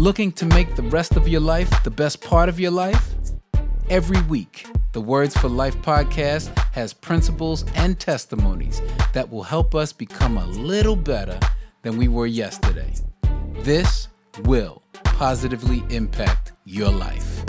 Looking to make the rest of your life the best part of your life? Every week, the Words for Life podcast has principles and testimonies that will help us become a little better than we were yesterday. This will positively impact your life.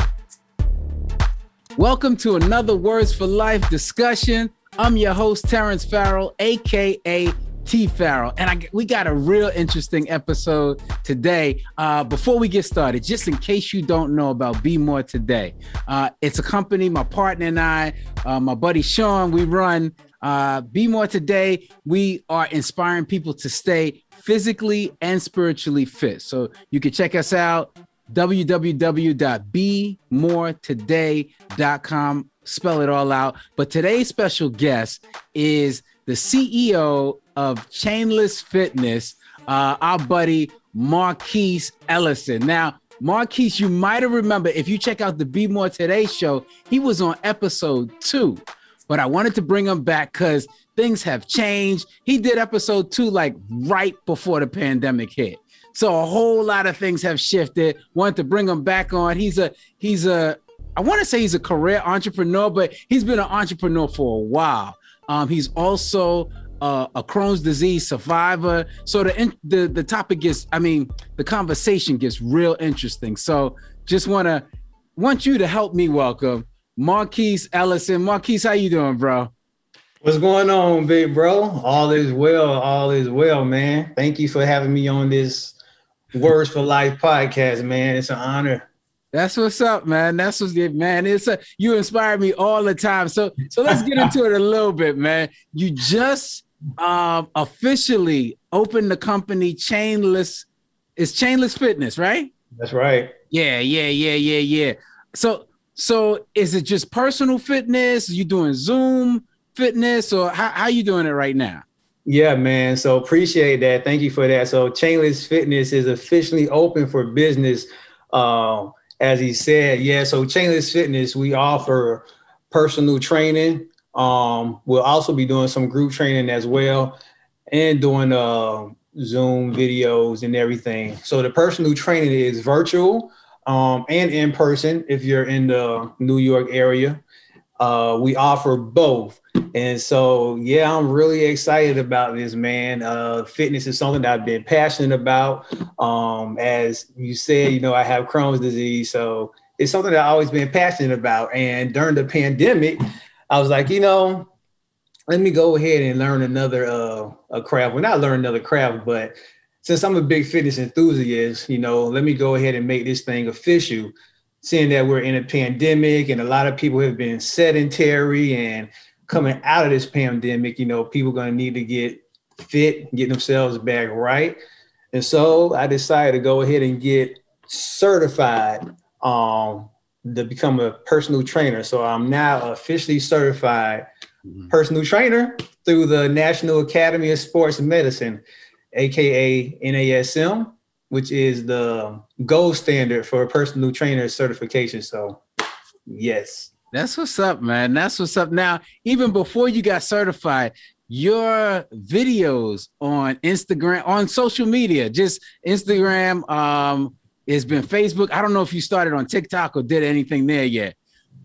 Welcome to another Words for Life discussion. I'm your host, Terrence Farrell, aka T Farrell, and I, we got a real interesting episode today. Uh, before we get started, just in case you don't know about Be More Today, uh, it's a company my partner and I, uh, my buddy Sean, we run uh, Be More Today. We are inspiring people to stay physically and spiritually fit. So you can check us out www.bemoretoday.com. Spell it all out. But today's special guest is the CEO of Chainless Fitness, uh, our buddy Marquise Ellison. Now, Marquise, you might have remembered if you check out the Be More Today show, he was on episode two. But I wanted to bring him back because things have changed. He did episode two like right before the pandemic hit. So a whole lot of things have shifted. Wanted to bring him back on. He's a he's a I want to say he's a career entrepreneur, but he's been an entrepreneur for a while. Um, he's also uh, a Crohn's disease survivor. So the the the topic gets, I mean, the conversation gets real interesting. So just want to want you to help me welcome Marquise Ellison. Marquise, how you doing, bro? What's going on, big bro? All is well. All is well, man. Thank you for having me on this Words for Life podcast, man. It's an honor. That's what's up, man. That's what's good, man. It's a, you inspire me all the time. So so let's get into it a little bit, man. You just um, officially opened the company Chainless. It's Chainless Fitness, right? That's right. Yeah, yeah, yeah, yeah, yeah. So, so is it just personal fitness? You doing Zoom fitness, or how how you doing it right now? Yeah, man. So appreciate that. Thank you for that. So Chainless Fitness is officially open for business. Um, as he said, yeah. So Chainless Fitness, we offer personal training, um, we'll also be doing some group training as well and doing uh, Zoom videos and everything. So the personal training is virtual um, and in person if you're in the New York area. Uh, we offer both. And so, yeah, I'm really excited about this, man. Uh, fitness is something that I've been passionate about. Um, as you said, you know, I have Crohn's disease. So it's something that I've always been passionate about. And during the pandemic, I was like, you know, let me go ahead and learn another uh, a craft. Well, not learn another craft, but since I'm a big fitness enthusiast, you know, let me go ahead and make this thing official. Seeing that we're in a pandemic and a lot of people have been sedentary and coming out of this pandemic, you know, people going to need to get fit, get themselves back right. And so I decided to go ahead and get certified um, to become a personal trainer. So I'm now officially certified mm-hmm. personal trainer through the National Academy of Sports Medicine, aka NASM, which is the gold standard for a personal trainer certification. So, yes. That's what's up, man. That's what's up. Now, even before you got certified, your videos on Instagram, on social media, just Instagram, um, it's been Facebook. I don't know if you started on TikTok or did anything there yet.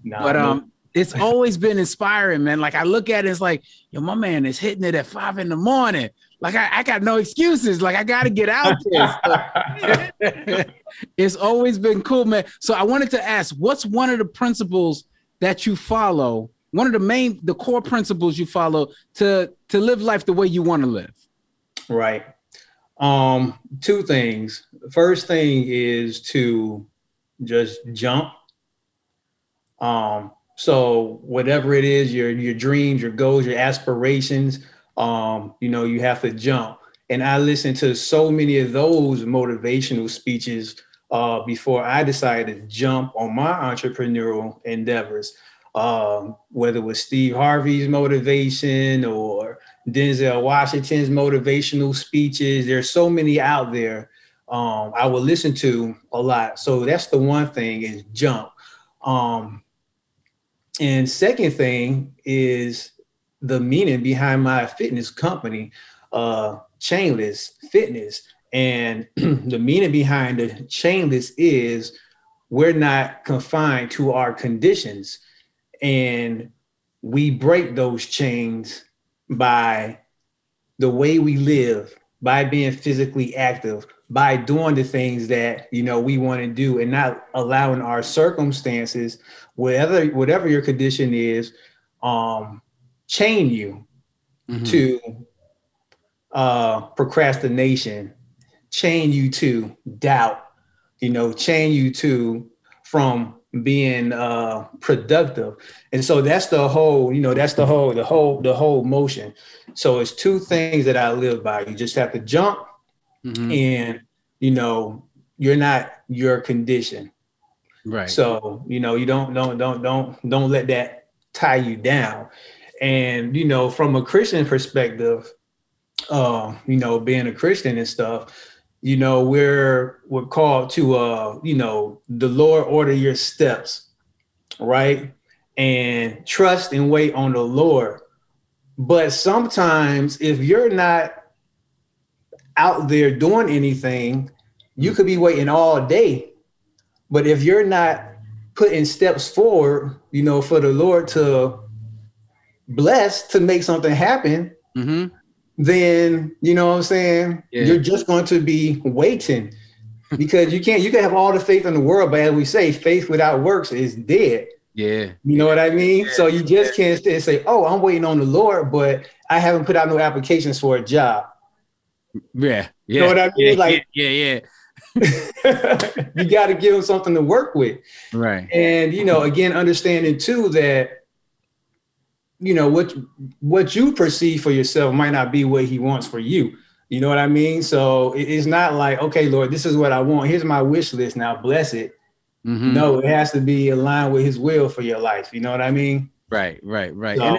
Nah, but um, it's always been inspiring, man. Like I look at it, it's like, yo, my man is hitting it at five in the morning. Like I, I got no excuses. Like I got to get out there. it's always been cool, man. So I wanted to ask, what's one of the principles that you follow? One of the main, the core principles you follow to to live life the way you want to live. Right. Um, two things. First thing is to just jump. Um, so whatever it is, your your dreams, your goals, your aspirations, um, you know, you have to jump. And I listened to so many of those motivational speeches uh, before I decided to jump on my entrepreneurial endeavors. Um, whether it was Steve Harvey's motivation or Denzel Washington's motivational speeches. There's so many out there um, I will listen to a lot. So that's the one thing is jump. Um, and second thing is the meaning behind my fitness company, uh, Chainless Fitness. And the meaning behind the chainless is we're not confined to our conditions. And we break those chains by the way we live, by being physically active, by doing the things that you know we want to do and not allowing our circumstances whatever whatever your condition is um chain you mm-hmm. to uh procrastination chain you to doubt you know chain you to from being uh productive. And so that's the whole you know that's the whole the whole the whole motion. So it's two things that i live by. You just have to jump mm-hmm. and you know you're not your condition. Right. So you know you don't don't don't don't don't let that tie you down. And you know from a christian perspective uh you know being a christian and stuff you know we're we're called to uh you know the lord order your steps right and trust and wait on the lord but sometimes if you're not out there doing anything, you could be waiting all day. But if you're not putting steps forward, you know, for the Lord to bless to make something happen, mm-hmm. Then you know what I'm saying? Yeah. You're just going to be waiting because you can't, you can have all the faith in the world, but as we say, faith without works is dead. Yeah. You know what I mean? Yeah. So you just can't say, oh, I'm waiting on the Lord, but I haven't put out no applications for a job. Yeah, yeah. You know what I mean? Yeah, like, yeah, yeah. you got to give them something to work with, right? And you know, again, understanding too that you know what what you perceive for yourself might not be what He wants for you. You know what I mean? So it's not like, okay, Lord, this is what I want. Here's my wish list. Now bless it. Mm-hmm. No, it has to be aligned with His will for your life. You know what I mean? Right, right, right. So,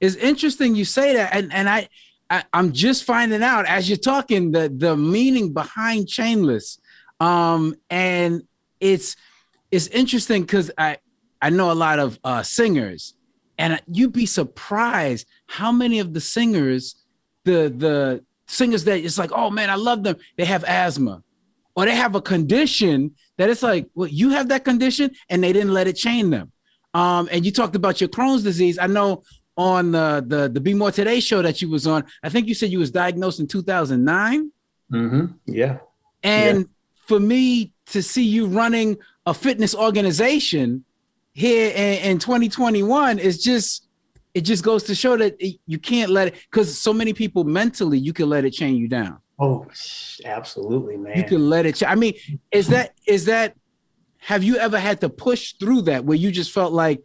it's interesting you say that, and and I I, am just finding out as you're talking the the meaning behind chainless, um, and it's it's interesting because I I know a lot of uh, singers, and you'd be surprised how many of the singers, the the singers that it's like, oh man, I love them. They have asthma, or they have a condition that it's like, well, you have that condition, and they didn't let it chain them. Um, and you talked about your Crohn's disease. I know on the the the Be More Today show that you was on. I think you said you was diagnosed in 2009. Mm-hmm. Yeah. And yeah. for me to see you running a fitness organization here in, in 2021 is just it just goes to show that it, you can't let it because so many people mentally you can let it chain you down. Oh, absolutely, man. You can let it. Ch- I mean, is that is that? Have you ever had to push through that where you just felt like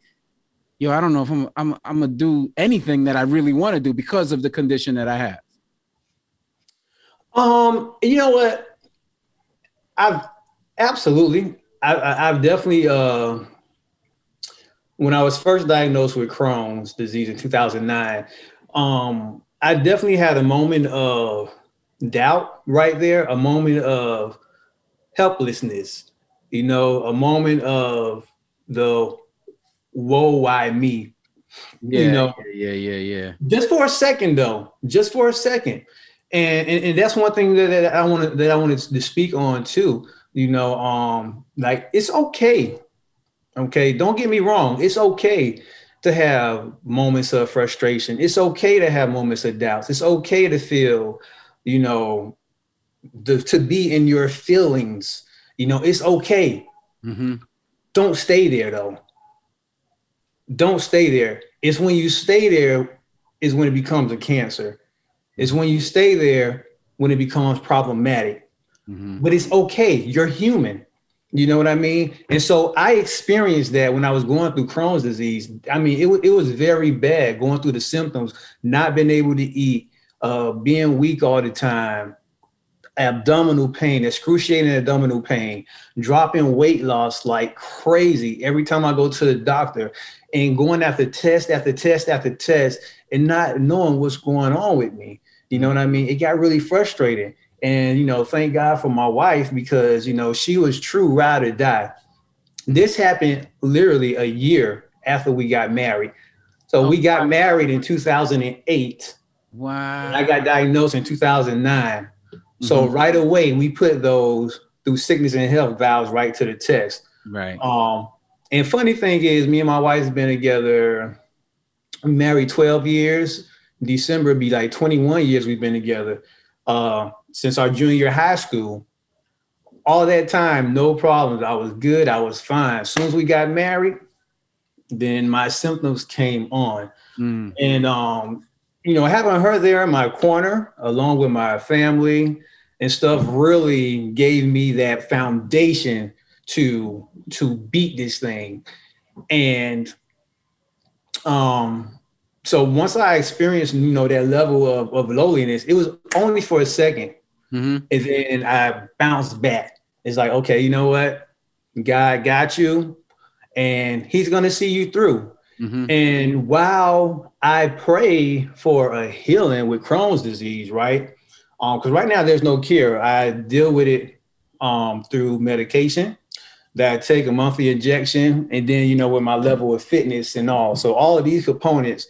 yo, I don't know if I'm I'm I'm gonna do anything that I really want to do because of the condition that I have. Um, you know what? I've absolutely, I, have definitely. Uh, when I was first diagnosed with Crohn's disease in 2009, um, I definitely had a moment of doubt right there, a moment of helplessness, you know, a moment of the whoa, why me? Yeah, you know, yeah, yeah, yeah. Just for a second, though, just for a second, and and, and that's one thing that, that I wanted that I wanted to speak on too. You know, um, like it's okay, okay. Don't get me wrong, it's okay to have moments of frustration. It's okay to have moments of doubts. It's okay to feel, you know, the, to be in your feelings. You know, it's okay. Mm-hmm. Don't stay there though don't stay there. It's when you stay there is when it becomes a cancer. It's when you stay there when it becomes problematic. Mm-hmm. But it's okay. You're human. You know what I mean? And so I experienced that when I was going through Crohn's disease. I mean, it, it was very bad going through the symptoms, not being able to eat, uh, being weak all the time, abdominal pain, excruciating abdominal pain, dropping weight loss like crazy every time I go to the doctor and going after test after test after test and not knowing what's going on with me. You know what I mean? It got really frustrating. And, you know, thank God for my wife because, you know, she was true ride or die. This happened literally a year after we got married. So oh, we got married in 2008. Wow. I got diagnosed in 2009 So right away, we put those through sickness and health vows right to the test. Right. Um, and funny thing is, me and my wife's been together, married 12 years. December be like 21 years we've been together. Uh, since our junior high school. All that time, no problems. I was good. I was fine. As soon as we got married, then my symptoms came on. Mm. And um, you know, having her there in my corner, along with my family and stuff, really gave me that foundation to to beat this thing. And um, so once I experienced, you know, that level of, of loneliness, it was only for a 2nd hmm And then I bounced back. It's like, okay, you know what? God got you and he's going to see you through. hmm And while I pray for a healing with Crohn's disease, right? Um, because right now there's no cure. I deal with it um through medication that I take a monthly injection, and then you know with my level of fitness and all. So all of these components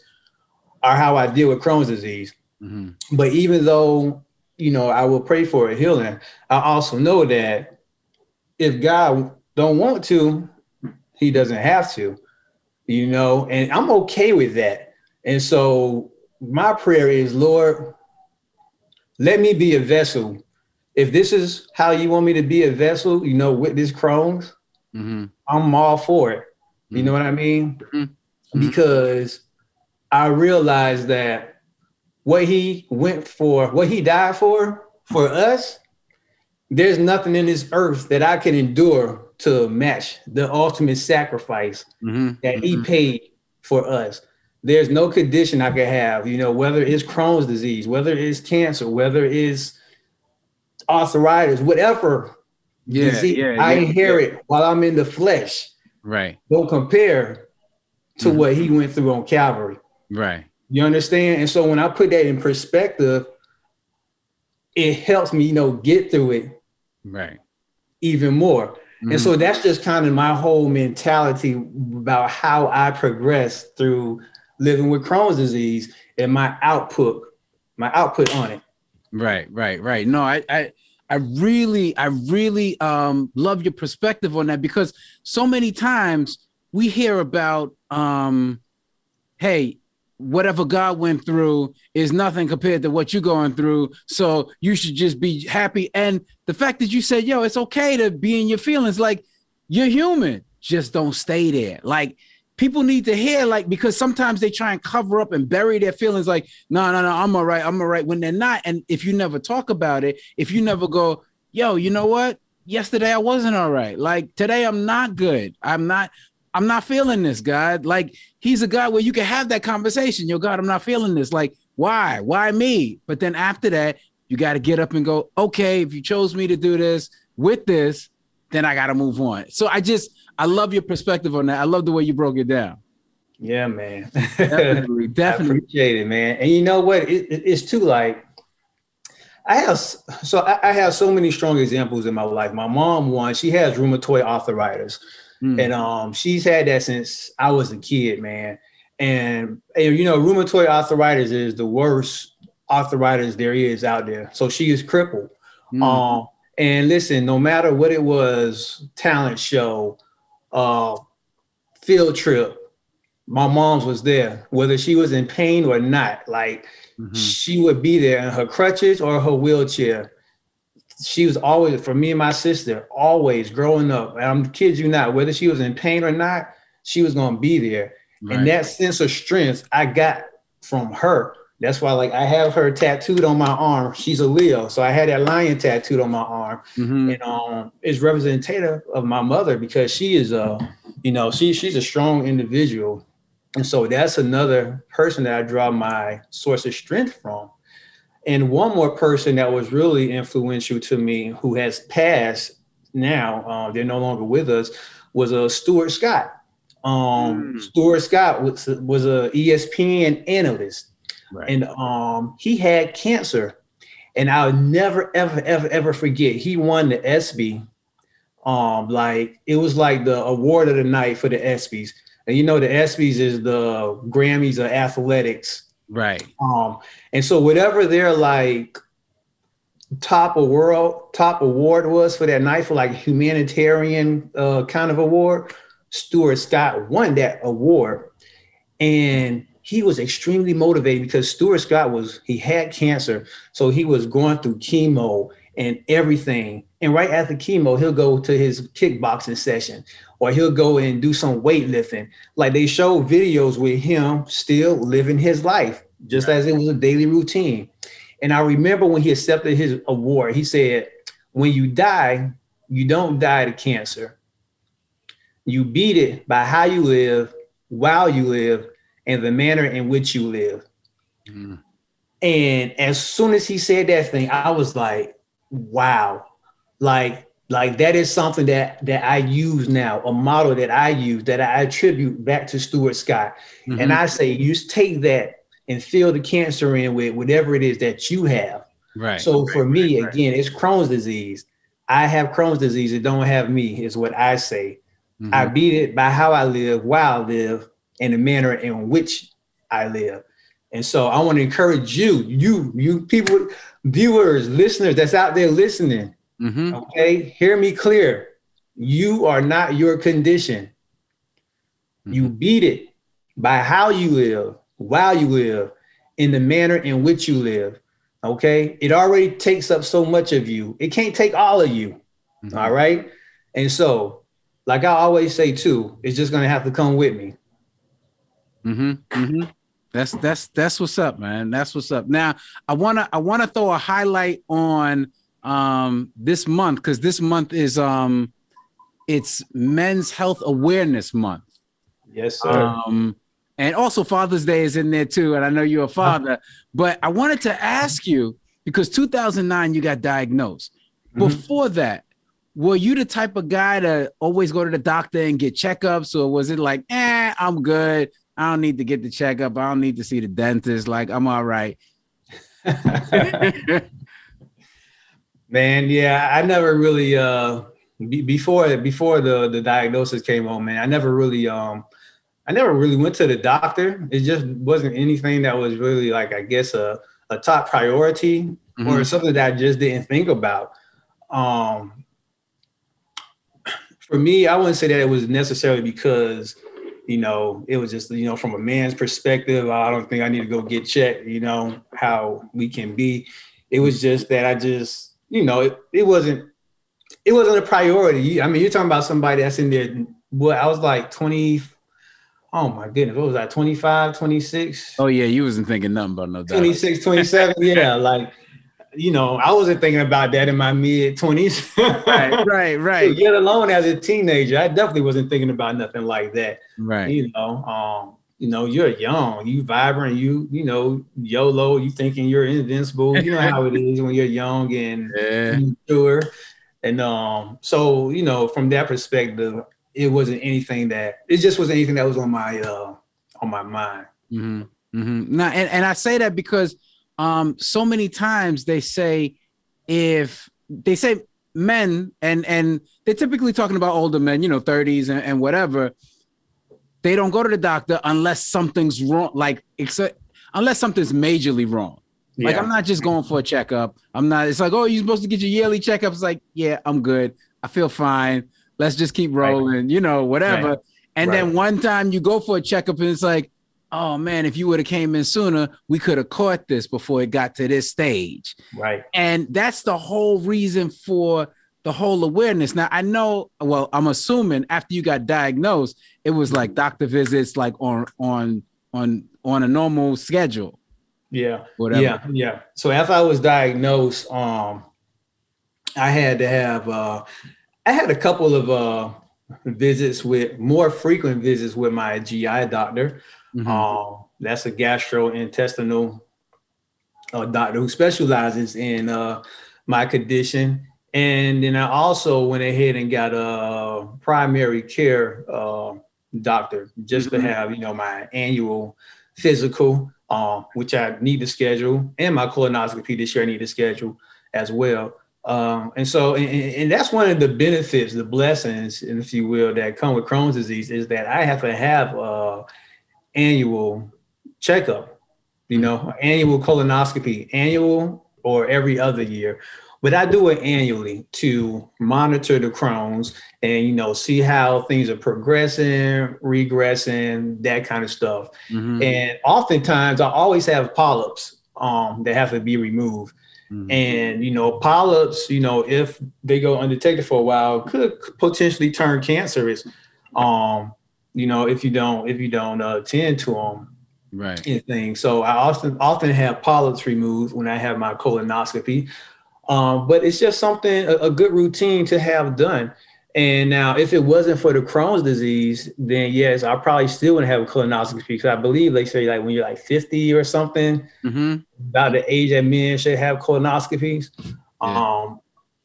are how I deal with Crohn's disease. hmm But even though you know I will pray for a healing, I also know that if God don't want to, He doesn't have to. You know, and I'm okay with that. And so my prayer is, Lord, let me be a vessel. If this is how you want me to be a vessel, you know, with this Crohn's, hmm I'm all for it. You know what I mean? Mhm. Because I realize that what he went for, what he died for, for us, there's nothing in this earth that I can endure to match the ultimate sacrifice hmm that he paid for us. There's no condition I could have, you know, whether it's Crohn's disease, whether it's cancer, whether it's arthritis, whatever Yeah, disease yeah, I yeah, inherit while I'm in the flesh Right. don't compare to Mhm. what he went through on Calvary. Right. You understand? And so when I put that in perspective, it helps me, you know, get through it Right. even more. Mhm. And so that's just kind of my whole mentality about how I progress through living with Crohn's disease and my output, my output on it. Right, right, right. No, I, I, I really, I really um love your perspective on that because so many times we hear about um, hey, whatever God went through is nothing compared to what you're going through. So you should just be happy. And the fact that you said, yo, it's okay to be in your feelings, like you're human, just don't stay there. Like people need to hear, like, because sometimes they try and cover up and bury their feelings, like, no, no, no, I'm all right, I'm all right, when they're not. And if you never talk about it, if you never go, yo, you know what? Yesterday I wasn't all right. Like today I'm not good. I'm not, I'm not feeling this, God. Like he's a God where you can have that conversation. Yo, God, I'm not feeling this. Like, why? Why me? But then after that, you got to get up and go, okay, if you chose me to do this with this, then I got to move on. So I just, I love your perspective on that. I love the way you broke it down. Yeah, man. Definitely, I definitely. appreciate it, man. And you know what? It, it- it's too like I have so I, I have so many strong examples in my life. My mom, one, she has rheumatoid arthritis, Mm. and um, she's had that since I was a kid, man. And, and you know, rheumatoid arthritis is the worst arthritis there is out there. So she is crippled. Mm. Um, and listen, no matter what it was, talent show, uh, field trip, my mom's was there, whether she was in pain or not. Like Mhm. she would be there in her crutches or her wheelchair. She was always for me and my sister, always growing up. And I'm kid you not, whether she was in pain or not, she was gonna be there. Right. And that sense of strength I got from her. That's why, like, I have her tattooed on my arm. She's a Leo, so I had that lion tattooed on my arm Mhm. and um is representative of my mother because she is a you know she she's a strong individual and so that's another person that i draw my source of strength from and one more person that was really influential to me who has passed now uh, they're no longer with us was a uh, stuart scott um Mm. stuart scott was was a espn analyst Right. and um, he had cancer. And I'll never, ever, ever, ever forget. He won the ESPY. Um, like it was like the award of the night for the ESPYS. And you know, the ESPYS is the Grammys of athletics. Right. Um, and so whatever their like top world top award was for that night for like humanitarian uh, kind of award. Stuart Scott won that award, and he was extremely motivated because Stuart Scott was he had cancer, so he was going through chemo and everything. And right after chemo, he'll go to his kickboxing session or he'll go and do some weightlifting. Like they show videos with him still living his life, just right. as it was a daily routine. And I remember when he accepted his award, he said, When you die, you don't die to cancer. You beat it by how you live, while you live, and the manner in which you live. Mm. And as soon as he said that thing, I was like, wow. Like, like that is something that that I use now, a model that I use that I attribute back to Stuart Scott. Mm-hmm. And I say, you take that and fill the cancer in with whatever it is that you have. Right. So right, for me, right, again, it's Crohn's disease. I have Crohn's disease. It don't have me, is what I say. Mm-hmm. I beat it by how I live, while I live, and the manner in which I live. And so I want to encourage you, you, you people, viewers, listeners that's out there listening. Mm-hmm. Okay, hear me clear. You are not your condition. Mm-hmm. You beat it by how you live, while you live, in the manner in which you live. Okay, it already takes up so much of you. It can't take all of you. Mm-hmm. All right. And so, like I always say too, it's just gonna have to come with me. Mm-hmm. Mm-hmm. That's that's that's what's up, man. That's what's up. Now, I wanna I wanna throw a highlight on um this month because this month is um it's Men's Health Awareness Month. Yes, sir. Um, and also Father's Day is in there too. And I know you're a father, but I wanted to ask you because 2009 you got diagnosed. Mm-hmm. Before that, were you the type of guy to always go to the doctor and get checkups, or was it like, eh, I'm good. I don't need to get the checkup. I don't need to see the dentist. Like I'm all right. man, yeah, I never really uh before before the the diagnosis came on, man. I never really um I never really went to the doctor. It just wasn't anything that was really like I guess a a top priority mm-hmm. or something that I just didn't think about. Um, for me, I wouldn't say that it was necessarily because you know it was just you know from a man's perspective. I don't think I need to go get checked. You know how we can be. It was just that I just you know it, it wasn't it wasn't a priority. I mean, you're talking about somebody that's in there. Well, I was like 20, oh my goodness, what was that, 25, 26? Oh, yeah, you wasn't thinking nothing about no 26, 27. yeah, like, you know, I wasn't thinking about that in my mid 20s. right, right, right. Yet alone as a teenager, I definitely wasn't thinking about nothing like that. Right. You know, um, you know, you're young, you vibrant, you, you know, YOLO, you thinking you're invincible. You know how it is when you're young and yeah. mature. And um, so you know, from that perspective, it wasn't anything that it just wasn't anything that was on my uh on my mind. Mm-hmm. Mm-hmm. Now, and, and I say that because um so many times they say if they say men and and they're typically talking about older men, you know, 30s and, and whatever, they don't go to the doctor unless something's wrong, like except unless something's majorly wrong. Yeah. Like I'm not just going for a checkup. I'm not. It's like, oh, you're supposed to get your yearly checkup. It's like, yeah, I'm good. I feel fine. Let's just keep rolling. Right. You know, whatever. Right. And right. then one time you go for a checkup and it's like, oh man, if you would have came in sooner, we could have caught this before it got to this stage. Right. And that's the whole reason for the whole awareness. Now I know, well, I'm assuming after you got diagnosed, it was like doctor visits like on on on on a normal schedule. Yeah. Whatever. Yeah. Yeah. So after I was diagnosed, um, I had to have uh, I had a couple of uh, visits with more frequent visits with my GI doctor. Mm-hmm. Um, that's a gastrointestinal uh, doctor who specializes in uh, my condition. And then I also went ahead and got a primary care uh, doctor just mm-hmm. to have, you know, my annual physical um, which I need to schedule, and my colonoscopy this year I need to schedule as well. Um, and so, and, and, that's one of the benefits, the blessings, if you will, that come with Crohn's disease is that I have to have a annual checkup, you know, annual colonoscopy, annual or every other year. But I do it annually to monitor the Crohn's and you know see how things are progressing, regressing, that kind of stuff. Mm-hmm. And oftentimes, I always have polyps um, that have to be removed. Mm-hmm. And you know, polyps, you know, if they go undetected for a while, could potentially turn cancerous. Um, you know, if you don't if you don't uh, tend to them, right? Anything. So I often often have polyps removed when I have my colonoscopy. Um, but it's just something a, a, good routine to have done. And now, if it wasn't for the Crohn's disease, then yes, I probably still wouldn't have a colonoscopy because I believe they say like when you're like 50 or something, mm-hmm. about the age that men should have colonoscopies. Yeah. Um,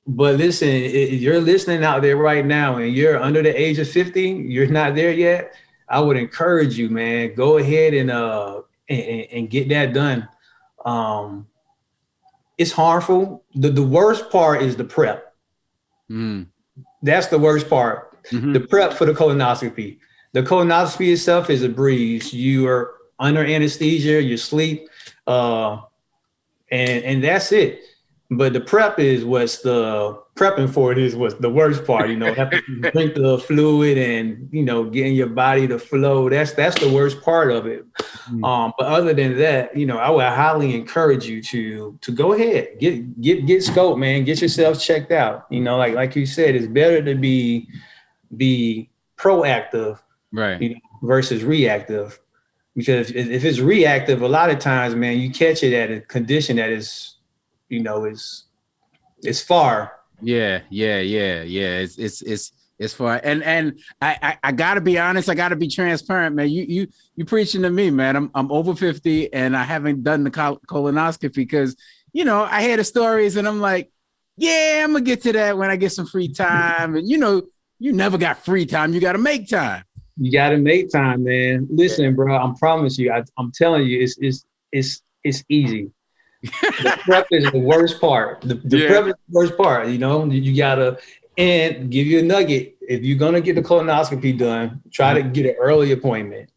but listen, if you're listening out there right now and you're under the age of 50, you're not there yet. I would encourage you, man, go ahead and uh and, and get that done. Um, it's harmful. The, the worst part is the prep. Mm. That's the worst part. Mm-hmm. The prep for the colonoscopy. The colonoscopy itself is a breeze. You are under anesthesia, you sleep, uh, and and that's it. But the prep is what's the prepping for it is what's the worst part. You know, have to drink the fluid and you know getting your body to flow. That's that's the worst part of it. Mm. Um, but other than that, you know, I would highly encourage you to to go ahead get get get scope, man. Get yourself checked out. You know, like like you said, it's better to be be proactive, right, you know, versus reactive. Because if it's reactive, a lot of times, man, you catch it at a condition that is you know, is is far. Yeah, yeah, yeah, yeah. It's it's it's it's far. And and I, I I, gotta be honest. I gotta be transparent, man. You you you preaching to me, man. I'm I'm over fifty and I haven't done the colonoscopy because you know I hear the stories and I'm like, yeah, I'm gonna get to that when I get some free time. And you know, you never got free time. You got to make time. You got to make time, man. Listen, bro. I'm promise you. I, I'm telling you, it's it's it's it's easy the prep is the worst part. The, the yeah. prep is the worst part. You know, you gotta and give you a nugget. If you're gonna get the colonoscopy done, try mm-hmm. to get an early appointment,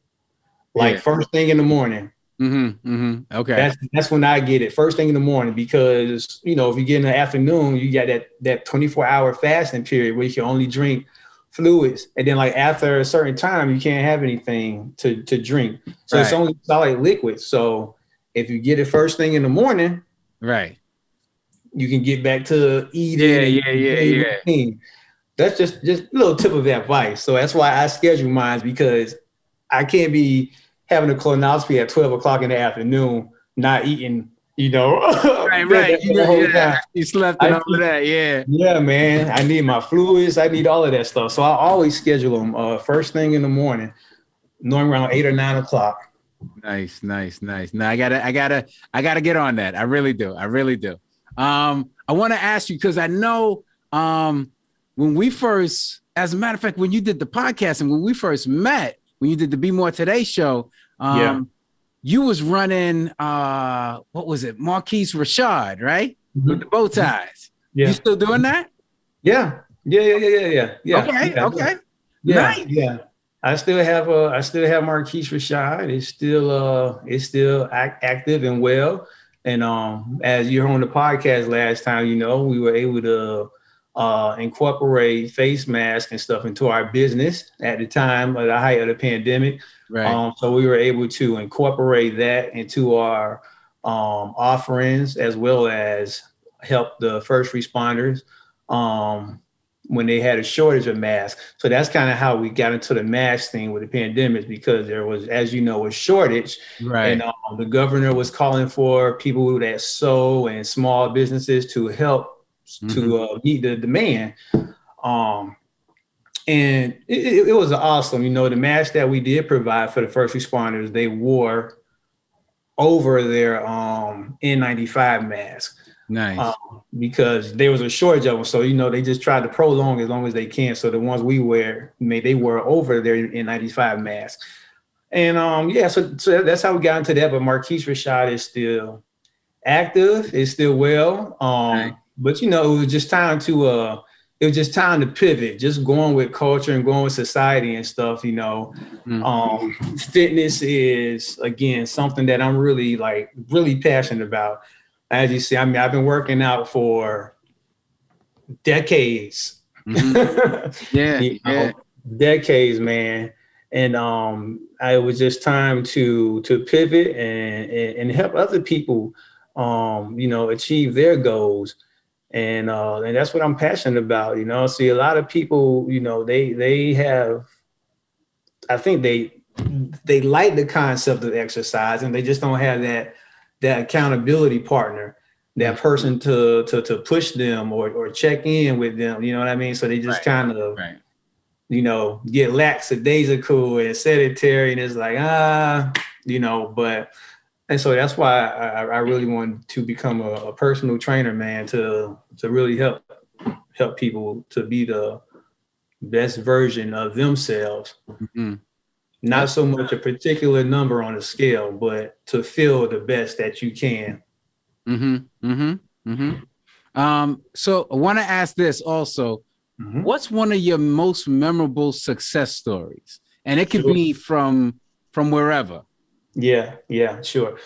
like yeah. first thing in the morning. Mm-hmm, mm-hmm. Okay. That's that's when I get it first thing in the morning because you know if you get in the afternoon, you got that that 24 hour fasting period where you can only drink fluids, and then like after a certain time, you can't have anything to to drink. So right. it's only solid liquid. So if you get it first thing in the morning, right, you can get back to eating. Yeah, yeah, yeah, yeah. That's just just a little tip of advice. So that's why I schedule mine because I can't be having a colonoscopy at twelve o'clock in the afternoon, not eating. You know, right, right. You, yeah, you slept in all of that, yeah. Yeah, man. I need my fluids. I need all of that stuff. So I always schedule them uh, first thing in the morning, normally around eight or nine o'clock Nice, nice, nice. Now I gotta, I gotta, I gotta get on that. I really do. I really do. Um, I want to ask you because I know um when we first, as a matter of fact, when you did the podcast and when we first met, when you did the Be More Today show, um, yeah. you was running uh what was it, Marquise Rashad, right? Mm-hmm. With the bow ties. Yeah. You still doing that? Yeah. Yeah, yeah, yeah, yeah, yeah. Okay, yeah. okay. Yeah, nice. yeah. I still have uh, I still have Marquise Rashad. It's still uh, it's still act- active and well. And um, as you heard on the podcast last time, you know, we were able to uh, incorporate face masks and stuff into our business at the time of the height of the pandemic. Right. Um, so we were able to incorporate that into our um, offerings as well as help the first responders. Um, when they had a shortage of masks. So that's kind of how we got into the mask thing with the pandemic because there was, as you know, a shortage. Right. And um, the governor was calling for people that sew and small businesses to help mm-hmm. to uh, meet the demand. Um, and it, it, was awesome. You know, the mask that we did provide for the first responders, they wore over their um, N95 mask. Nice. Um, because there was a shortage of them. So, you know, they just tried to prolong as long as they can. So the ones we wear, may they were over their N95 mask. And um, yeah, so, so that's how we got into that. But Marquise Rashad is still active, is still well. Um, right. but you know, it was just time to uh it was just time to pivot, just going with culture and going with society and stuff, you know. Mm-hmm. Um, fitness is again something that I'm really like really passionate about as you see, I mean, I've been working out for decades. Mm-hmm. yeah, you know, yeah, decades, man. And um, I, it was just time to to pivot and, and, and help other people, um, you know, achieve their goals. And uh, and that's what I'm passionate about. You know, see a lot of people, you know, they they have, I think they they like the concept of exercise, and they just don't have that that accountability partner that mm-hmm. person to to to push them or or check in with them. You know what I mean? So they just right. kind of right. you know get lackadaisical and sedentary, and it's like ah, you know. But and so that's why I, I really want to become a, a, personal trainer, man, to to really help help people to be the best version of themselves. Mm-hmm. Not so much a particular number on a scale, but to feel the best that you can. Mm-hmm. Mm-hmm. Mm-hmm. Um, so I want to ask this also. Mm-hmm. What's one of your most memorable success stories? And it could sure. be from from wherever. Yeah, yeah, sure.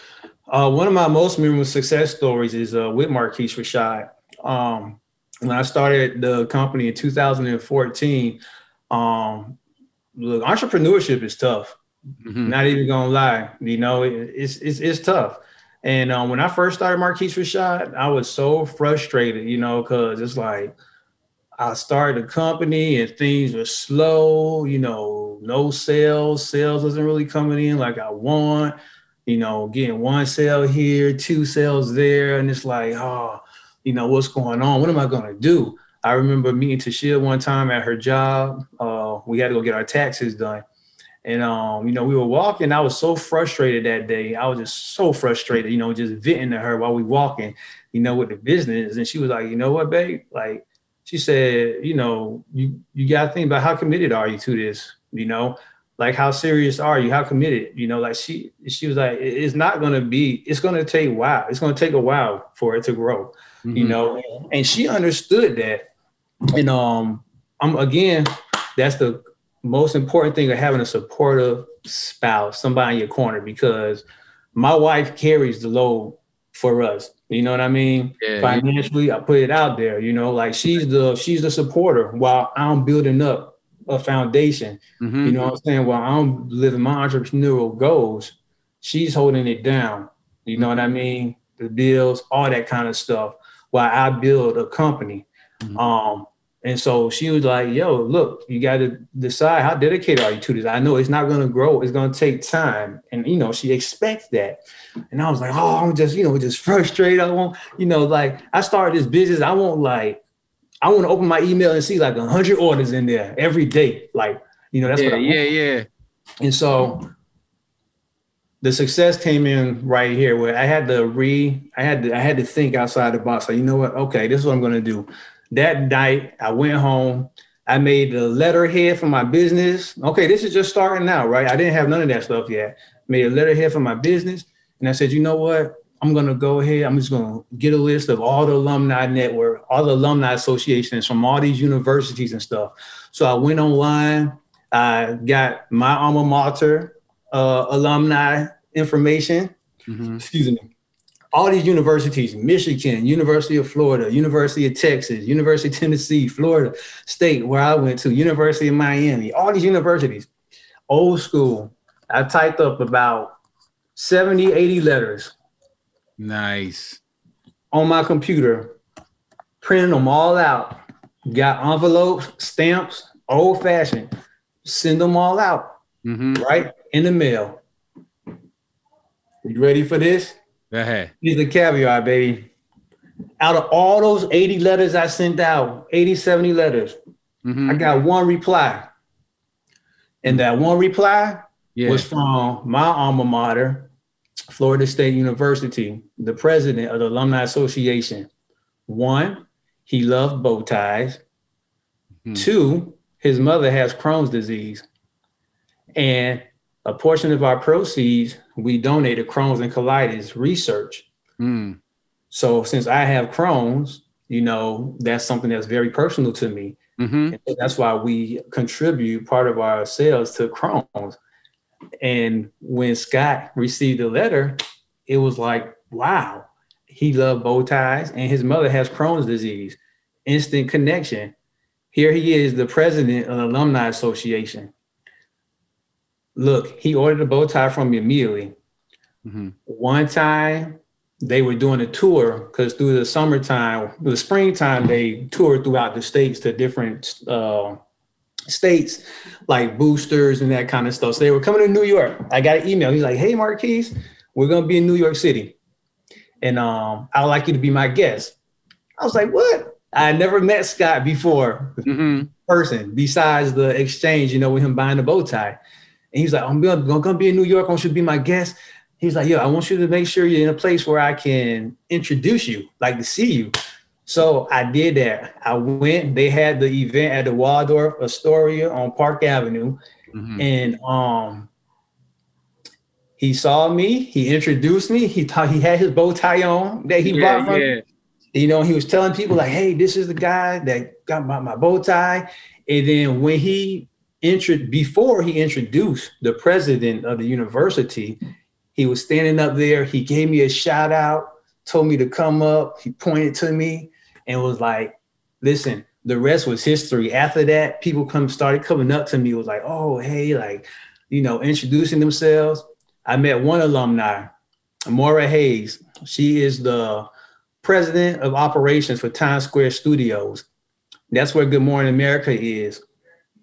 Uh, one of my most memorable success stories is uh, with Marquise Rashad. Um, when I started the company in 2014, um, look, entrepreneurship is tough. Mm-hmm. Not even gonna lie, you know, it, it's it's it's tough. And um, when I first started Marquise Rashad, I was so frustrated, you know, because it's like I started a company and things were slow, you know, no sales, sales wasn't really coming in like I want, you know, getting one sale here, two sales there, and it's like, oh, you know, what's going on? What am I gonna do? I remember meeting Tashia one time at her job. Uh, we had to go get our taxes done. And um, you know, we were walking. I was so frustrated that day. I was just so frustrated, you know, just venting to her while we walking, you know, with the business. And she was like, you know what, babe? Like, she said, you know, you you gotta think about how committed are you to this, you know, like how serious are you? How committed? You know, like she she was like, it's not gonna be, it's gonna take a while. It's gonna take a while for it to grow, mm-hmm. you know. And she understood that. And um, I'm again, that's the most important thing of having a supportive spouse, somebody in your corner, because my wife carries the load for us. You know what I mean? Yeah, Financially, I put it out there. You know, like she's the she's the supporter while I'm building up a foundation. Mm-hmm. You know what I'm saying? While I'm living my entrepreneurial goals, she's holding it down. You know what I mean? The bills, all that kind of stuff. While I build a company. Mm-hmm. Um, and so she was like, yo, look, you got to decide how dedicated are you to this. I know it's not going to grow. It's going to take time. And, you know, she expects that. And I was like, oh, I'm just, you know, just frustrated. I won't, you know, like I started this business. I won't like, I want to open my email and see like 100 orders in there every day. Like, you know, that's yeah, what I Yeah, yeah. And so the success came in right here where I had to re, I had to, I had to think outside the box. Like, you know what? Okay, this is what I'm going to do that night, I went home. I made the letterhead for my business. Okay, this is just starting out, right? I didn't have none of that stuff yet. Made a letterhead for my business. And I said, you know what? I'm gonna go ahead. I'm just gonna get a list of all the alumni network, all the alumni associations from all these universities and stuff. So I went online. I got my alma mater uh, alumni information. Mm-hmm. Excuse me all these universities, Michigan, University of Florida, University of Texas, University of Tennessee, Florida State, where I went to, University of Miami, all these universities, old school. I typed up about 70, 80 letters. Nice. On my computer, printed them all out, got envelopes, stamps, old fashioned, send them all out, mm-hmm. right in the mail. You ready for this? Here's the caviar, baby. Out of all those 80 letters I sent out, 80, 70 letters, mm-hmm. I got one reply. And that one reply yeah. was from my alma mater, Florida State University, the president of the Alumni Association. One, he loved bow ties. Mm-hmm. Two, his mother has Crohn's disease. And a portion of our proceeds we donated Crohn's and colitis research. Mm. So since I have Crohn's, you know, that's something that's very personal to me. Mm-hmm. So that's why we contribute part of our sales to Crohn's. And when Scott received the letter, it was like, wow, he loved bow ties and his mother has Crohn's disease. instant connection. Here he is, the president of the Alumni Association. Look, he ordered a bow tie from me immediately. Mm-hmm. One time they were doing a tour because through the summertime, the springtime, they toured throughout the states to different uh, states, like boosters and that kind of stuff. So they were coming to New York. I got an email. He's like, "Hey, Marquise, we're gonna be in New York City, and um, I'd like you to be my guest." I was like, "What?" I never met Scott before, mm-hmm. person besides the exchange, you know, with him buying the bow tie. And he's like, "I'm gonna, gonna be in New York. I want you to be my guest." He's like, "Yo, I want you to make sure you're in a place where I can introduce you, like to see you." So I did that. I went. They had the event at the Waldorf Astoria on Park Avenue, mm-hmm. and um, he saw me. He introduced me. He thought he had his bow tie on that he yeah, bought from. Yeah. You know, he was telling people like, "Hey, this is the guy that got my, my bow tie." And then when he intro before he introduced the president of the university, he was standing up there. He gave me a shout out, told me to come up. He pointed to me and was like, listen, the rest was history. After that, people come started coming up to me, was like, oh, hey, like, you know, introducing themselves. I met one alumni, Maura Hayes. She is the president of operations for Times Square Studios. That's where Good Morning America is.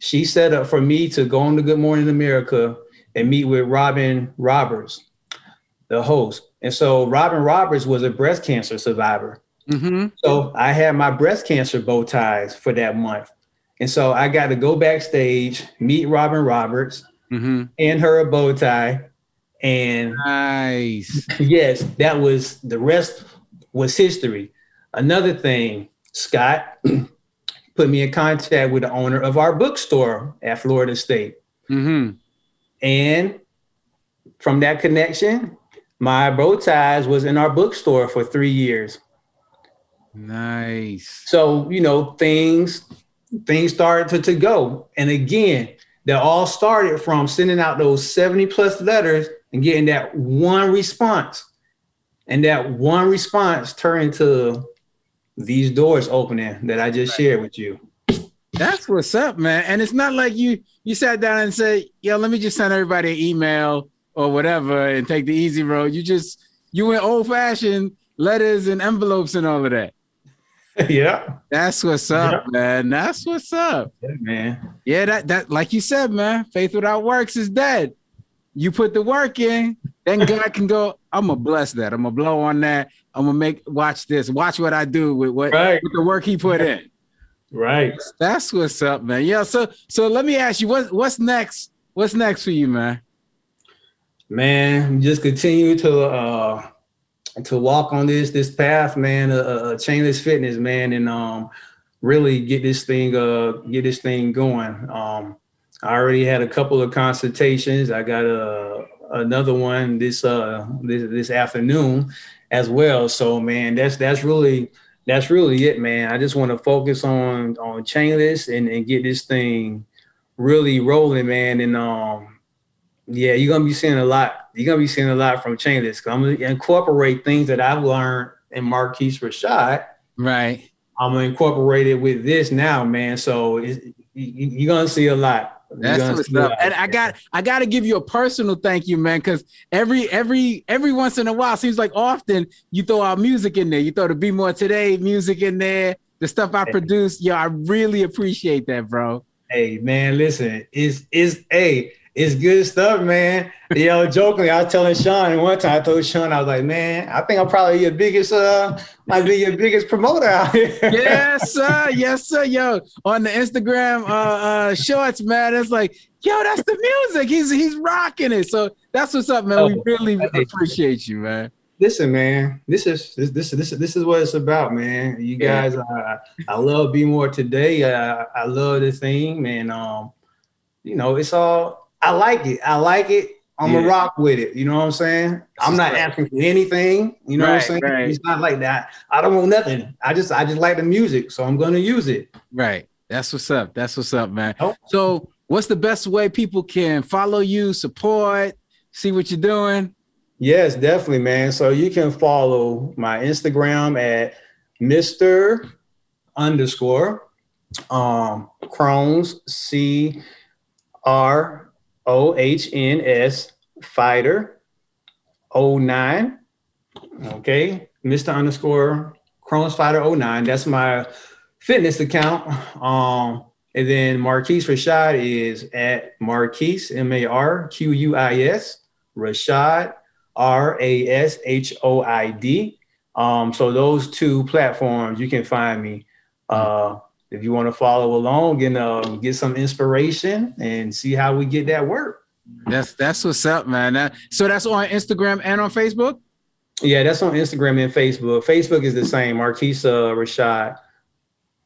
She set up for me to go on to Good Morning America and meet with Robin Roberts, the host. And so Robin Roberts was a breast cancer survivor. Mm-hmm. So I had my breast cancer bow ties for that month. And so I got to go backstage, meet Robin Roberts, mm-hmm. and her a bow tie. And nice. Yes, that was the rest was history. Another thing, Scott put me in contact with the owner of our bookstore at Florida State. Mm-hmm. And from that connection, my bow ties was in our bookstore for three years. Nice. So, you know, things things started to, to go. And again, that all started from sending out those 70 plus letters and getting that one response. And that one response turned into these doors opening that I just shared with you. That's what's up, man. And it's not like you you sat down and said, "Yo, let me just send everybody an email or whatever and take the easy road." You just you went old fashioned letters and envelopes and all of that. yeah. That's what's up, yeah. man. That's what's up. Yeah, man. Yeah, that that like you said, man, faith without works is dead. You put the work in, then God can go, I'm gonna bless that. I'm gonna blow on that. I'm gonna make watch this, watch what I do with what right. with the work he put in. Right. That's what's up, man. Yeah. So so let me ask you, what what's next? What's next for you, man? Man, just continue to uh to walk on this this path, man, uh, uh, chainless fitness, man, and um, really get this thing uh get this thing going. Um, I already had a couple of consultations. I got a another one this uh this this afternoon as well. So man, that's that's really that's really it, man. I just want to focus on on chainless and and get this thing really rolling, man. And um, yeah, you're gonna be seeing a lot you're gonna be seeing a lot from Chainless. I'm gonna incorporate things that I've learned in Marquise Rashad. Right. I'm gonna incorporate it with this now, man. So you're gonna see a lot. That's what's up. And I got I got to give you a personal thank you, man, because every every every once in a while, seems like often you throw out music in there. You throw the Be More Today music in there, the stuff I hey. produce. Yo, I really appreciate that, bro. Hey man, listen, is is hey it's good stuff, man. You know, jokingly, I was telling Sean one time, I told Sean, I was like, man, I think I'm probably your biggest, uh, might be your biggest promoter out here. yes, sir. Yes, sir. Yo, on the Instagram uh, uh shorts, man, it's like, yo, that's the music. He's he's rocking it. So that's what's up, man. Oh, we really appreciate you, man. Listen, man, this is this this this, this is what it's about, man. You guys, yeah. uh, I love Be More today. Uh, I love this thing, man. Um, you know, it's all I like it. I like it. I'm yeah. a rock with it. You know what I'm saying? I'm not asking for anything. You know right, what I'm saying? Right. It's not like that. I don't want nothing. I just I just like the music, so I'm gonna use it. Right. That's what's up. That's what's up, man. Oh. So what's the best way people can follow you, support, see what you're doing? Yes, definitely, man. So you can follow my Instagram at Mr. underscore um, Crohn's C R O H N S fighter 09. Okay, Mr. underscore Crohn's fighter 09. That's my fitness account. Um, and then Marquise Rashad is at Marquise M A R Q U I S Rashad R A S H O I D. Um, so those two platforms you can find me. Uh, if you want to follow along and uh, get some inspiration and see how we get that work. That's that's what's up, man. That, so that's on Instagram and on Facebook. Yeah, that's on Instagram and Facebook. Facebook is the same, Marquise uh, Rashad.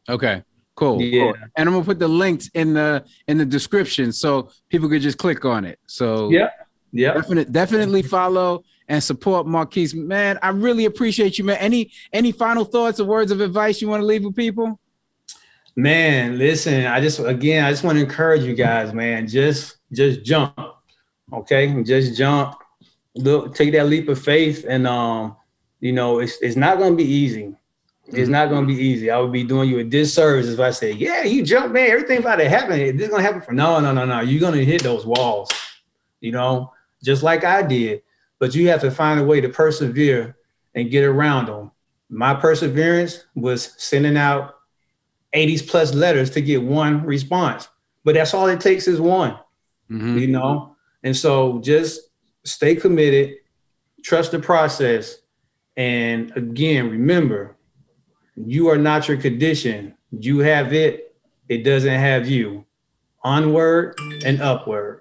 Okay, cool. Yeah, cool. and I'm gonna put the links in the in the description so people could just click on it. So yeah, yeah, definitely definitely follow and support Marquise. Man, I really appreciate you, man. Any any final thoughts or words of advice you want to leave with people? Man, listen, I just again, I just want to encourage you guys, man. Just just jump. Okay, just jump. Look, take that leap of faith, and um, you know, it's it's not gonna be easy. It's not gonna be easy. I would be doing you a disservice if I say, yeah, you jump, man, everything about to happen. This is gonna happen for no, no, no, no. You're gonna hit those walls, you know, just like I did. But you have to find a way to persevere and get around them. My perseverance was sending out 80s plus letters to get one response. But that's all it takes is one, mm-hmm. you know? And so just stay committed, trust the process. And again, remember, you are not your condition. You have it, it doesn't have you. Onward and upward.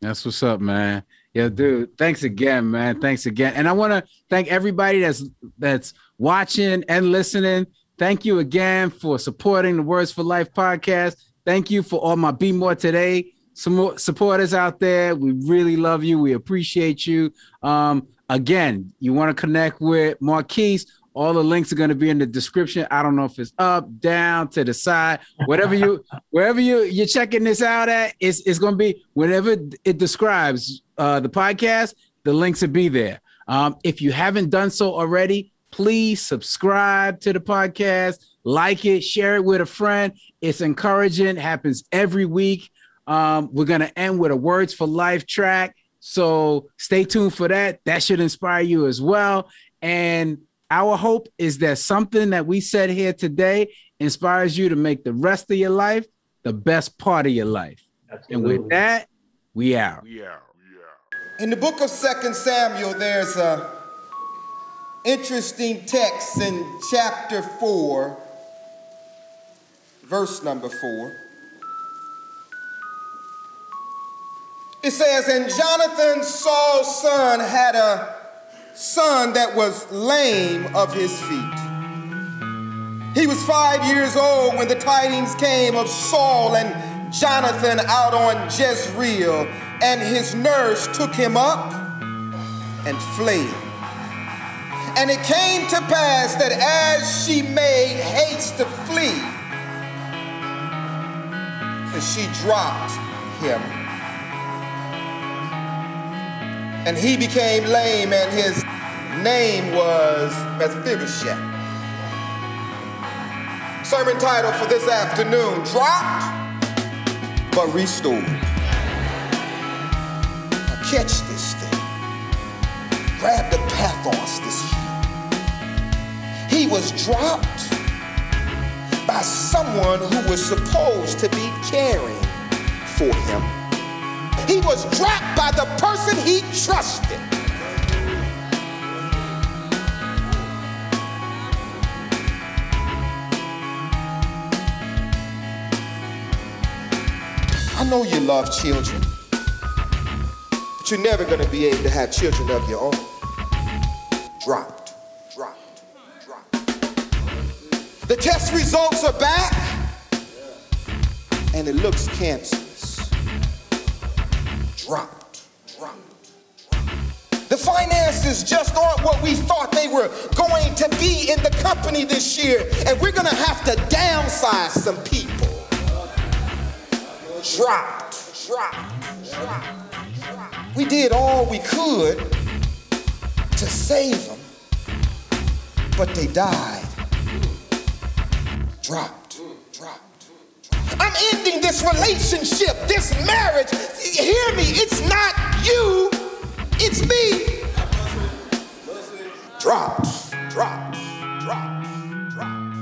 That's what's up, man. Yeah, dude. Thanks again, man. Thanks again. And I want to thank everybody that's that's watching and listening. Thank you again for supporting the Words for Life podcast. Thank you for all my Be More Today some supporters out there. We really love you. We appreciate you. Um, again, you want to connect with Marquise. All the links are going to be in the description. I don't know if it's up, down, to the side, whatever you, wherever you you're checking this out at, it's it's going to be whenever it describes uh, the podcast. The links will be there. Um, if you haven't done so already, please subscribe to the podcast, like it, share it with a friend. It's encouraging, happens every week. Um, we're going to end with a Words for Life track. So stay tuned for that. That should inspire you as well. And our hope is that something that we said here today inspires you to make the rest of your life the best part of your life. Absolutely. And with that, we out. We out. In the book of Second Samuel, there's a interesting text in chapter 4, verse number 4. It says, And Jonathan, Saul's son, had a son that was lame of his feet. He was five years old when the tidings came of Saul and Jonathan out on Jezreel, and his nurse took him up and fled. And it came to pass that as she made haste to flee, she dropped him. And he became lame, and his name was Mephibosheth. Sermon title for this afternoon Dropped but Restored. Now catch this thing. Grab the pathos he was dropped by someone who was supposed to be caring for him. He was dropped by the person he trusted. I know you love children, but you're never going to be able to have children of your own. Drop. The test results are back, and it looks cancerous. Dropped, dropped. The finances just aren't what we thought they were going to be in the company this year, and we're gonna have to downsize some people. Dropped, dropped, dropped. We did all we could to save them, but they died dropped, dropped. I'm ending this relationship, this marriage. Hear me, it's not you, it's me. Dropped, dropped, dropped, dropped.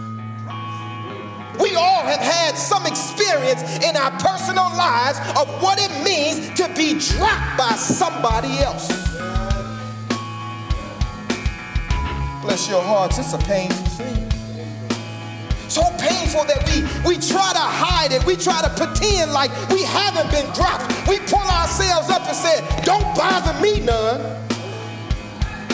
We all have had some experience in our personal lives of what it means to be dropped by somebody else. Bless your hearts, it's a painful thing so painful that we, we try to hide it. We try to pretend like we haven't been dropped. We pull ourselves up and say, don't bother me none.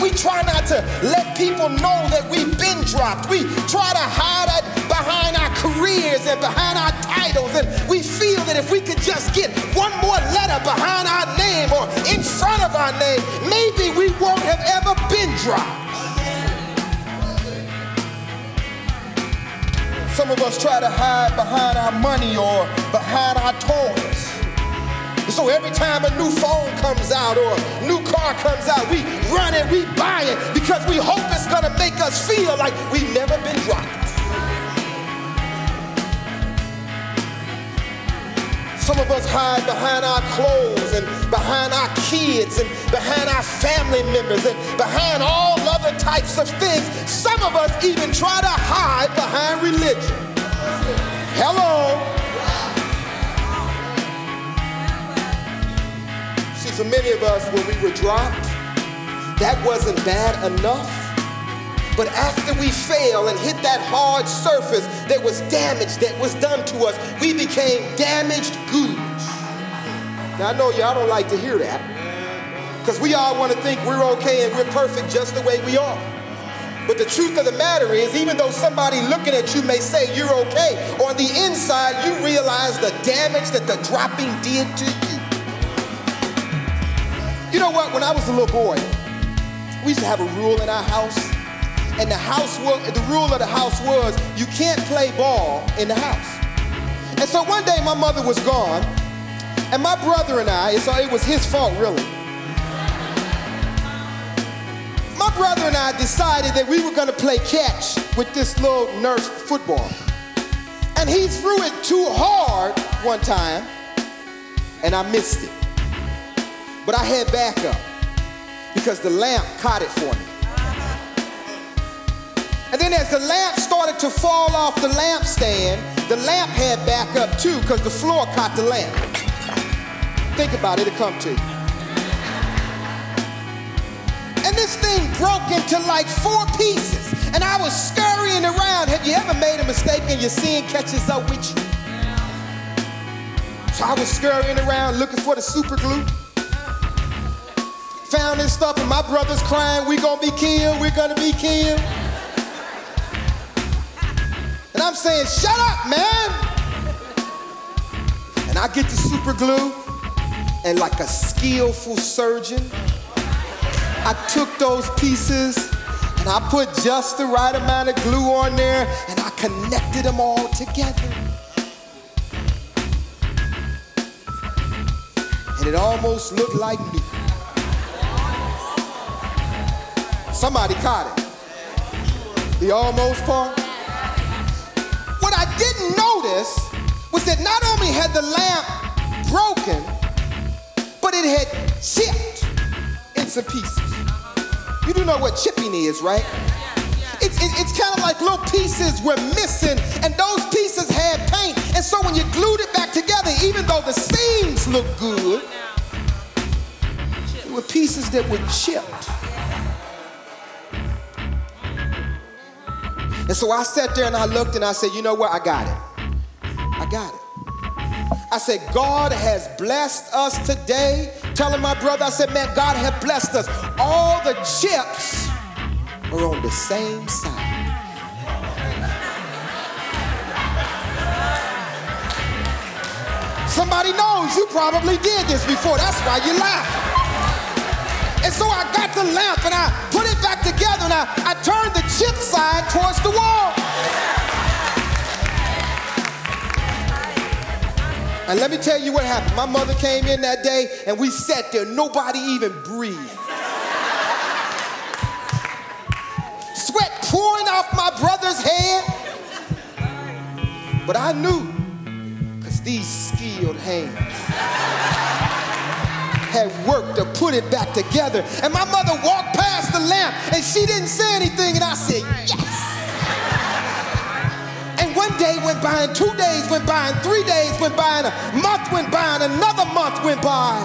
We try not to let people know that we've been dropped. We try to hide it behind our careers and behind our titles. And we feel that if we could just get one more letter behind our name or in front of our name, maybe we won't have ever been dropped. Some of us try to hide behind our money or behind our toys. So every time a new phone comes out or a new car comes out, we run and we buy it because we hope it's gonna make us feel like we've never been dropped. Some of us hide behind our clothes and behind our kids and behind our family members and behind all other types of things. Some of us even try to hide behind religion. Hello. See, for many of us, when we were dropped, that wasn't bad enough. But after we fell and hit that hard surface, there was damage that was done to us. We became damaged goods. Now, I know y'all don't like to hear that because we all want to think we're okay and we're perfect just the way we are. But the truth of the matter is, even though somebody looking at you may say you're okay, on the inside, you realize the damage that the dropping did to you. You know what? When I was a little boy, we used to have a rule in our house and the house the rule of the house was you can't play ball in the house. And so one day my mother was gone, and my brother and I, so it was his fault really. My brother and I decided that we were gonna play catch with this little Nerf football. And he threw it too hard one time, and I missed it. But I had backup because the lamp caught it for me. And then as the lamp started to fall off the lampstand, the lamp had back up too because the floor caught the lamp. Think about it, it'll come to you. And this thing broke into like four pieces. And I was scurrying around. Have you ever made a mistake and your sin catches up with you? So I was scurrying around looking for the super glue. Found this stuff and my brother's crying, we gonna be killed, we're gonna be killed. And I'm saying, shut up, man. And I get the super glue, and like a skillful surgeon, I took those pieces and I put just the right amount of glue on there and I connected them all together. And it almost looked like new. Somebody caught it. The almost part didn't was that not only had the lamp broken, but it had chipped into pieces. You do know what chipping is, right? It's, it, it's kind of like little pieces were missing, and those pieces had paint. And so when you glued it back together, even though the seams looked good, there were pieces that were chipped. And so I sat there and I looked and I said, you know what? I got it. Got it. I said, God has blessed us today. Telling my brother, I said, man, God has blessed us. All the chips are on the same side. Somebody knows you probably did this before. That's why you laugh. And so I got the lamp and I put it back together and I, I turned the chip side towards the wall. And let me tell you what happened. My mother came in that day and we sat there, nobody even breathed. Sweat pouring off my brother's head. But I knew, because these skilled hands had worked to put it back together. And my mother walked past the lamp and she didn't say anything, and I said, Yes. One day went by, and two days went by, and three days went by, and a month went by, and another month went by.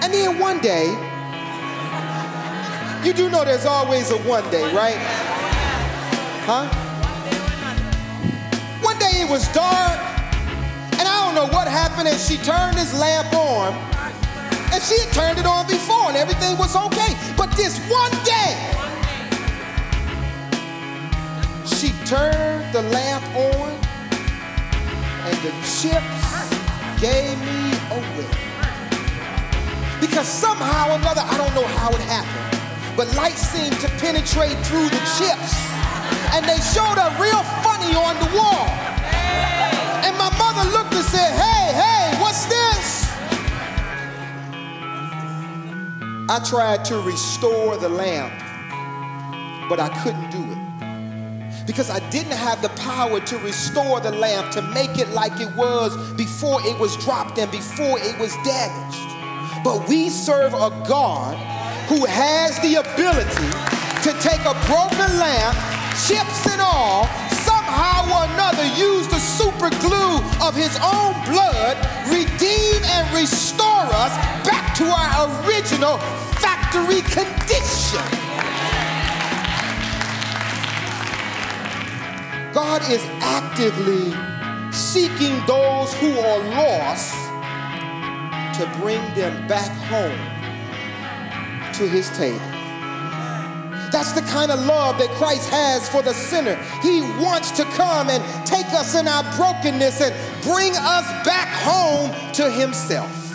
And then one day, you do know there's always a one day, right? Huh? One day it was dark, and I don't know what happened, and she turned this lamp on, she had turned it on before, and everything was okay. But this one day, she turned the lamp on, and the chips gave me away. Because somehow or another, I don't know how it happened, but light seemed to penetrate through the chips. And they showed up real funny on the wall. I tried to restore the lamp, but I couldn't do it. Because I didn't have the power to restore the lamp, to make it like it was before it was dropped and before it was damaged. But we serve a God who has the ability to take a broken lamp, chips and all, or another use the super glue of his own blood, redeem and restore us back to our original factory condition. God is actively seeking those who are lost to bring them back home to his table. That's the kind of love that Christ has for the sinner. He wants to come and take us in our brokenness and bring us back home to himself.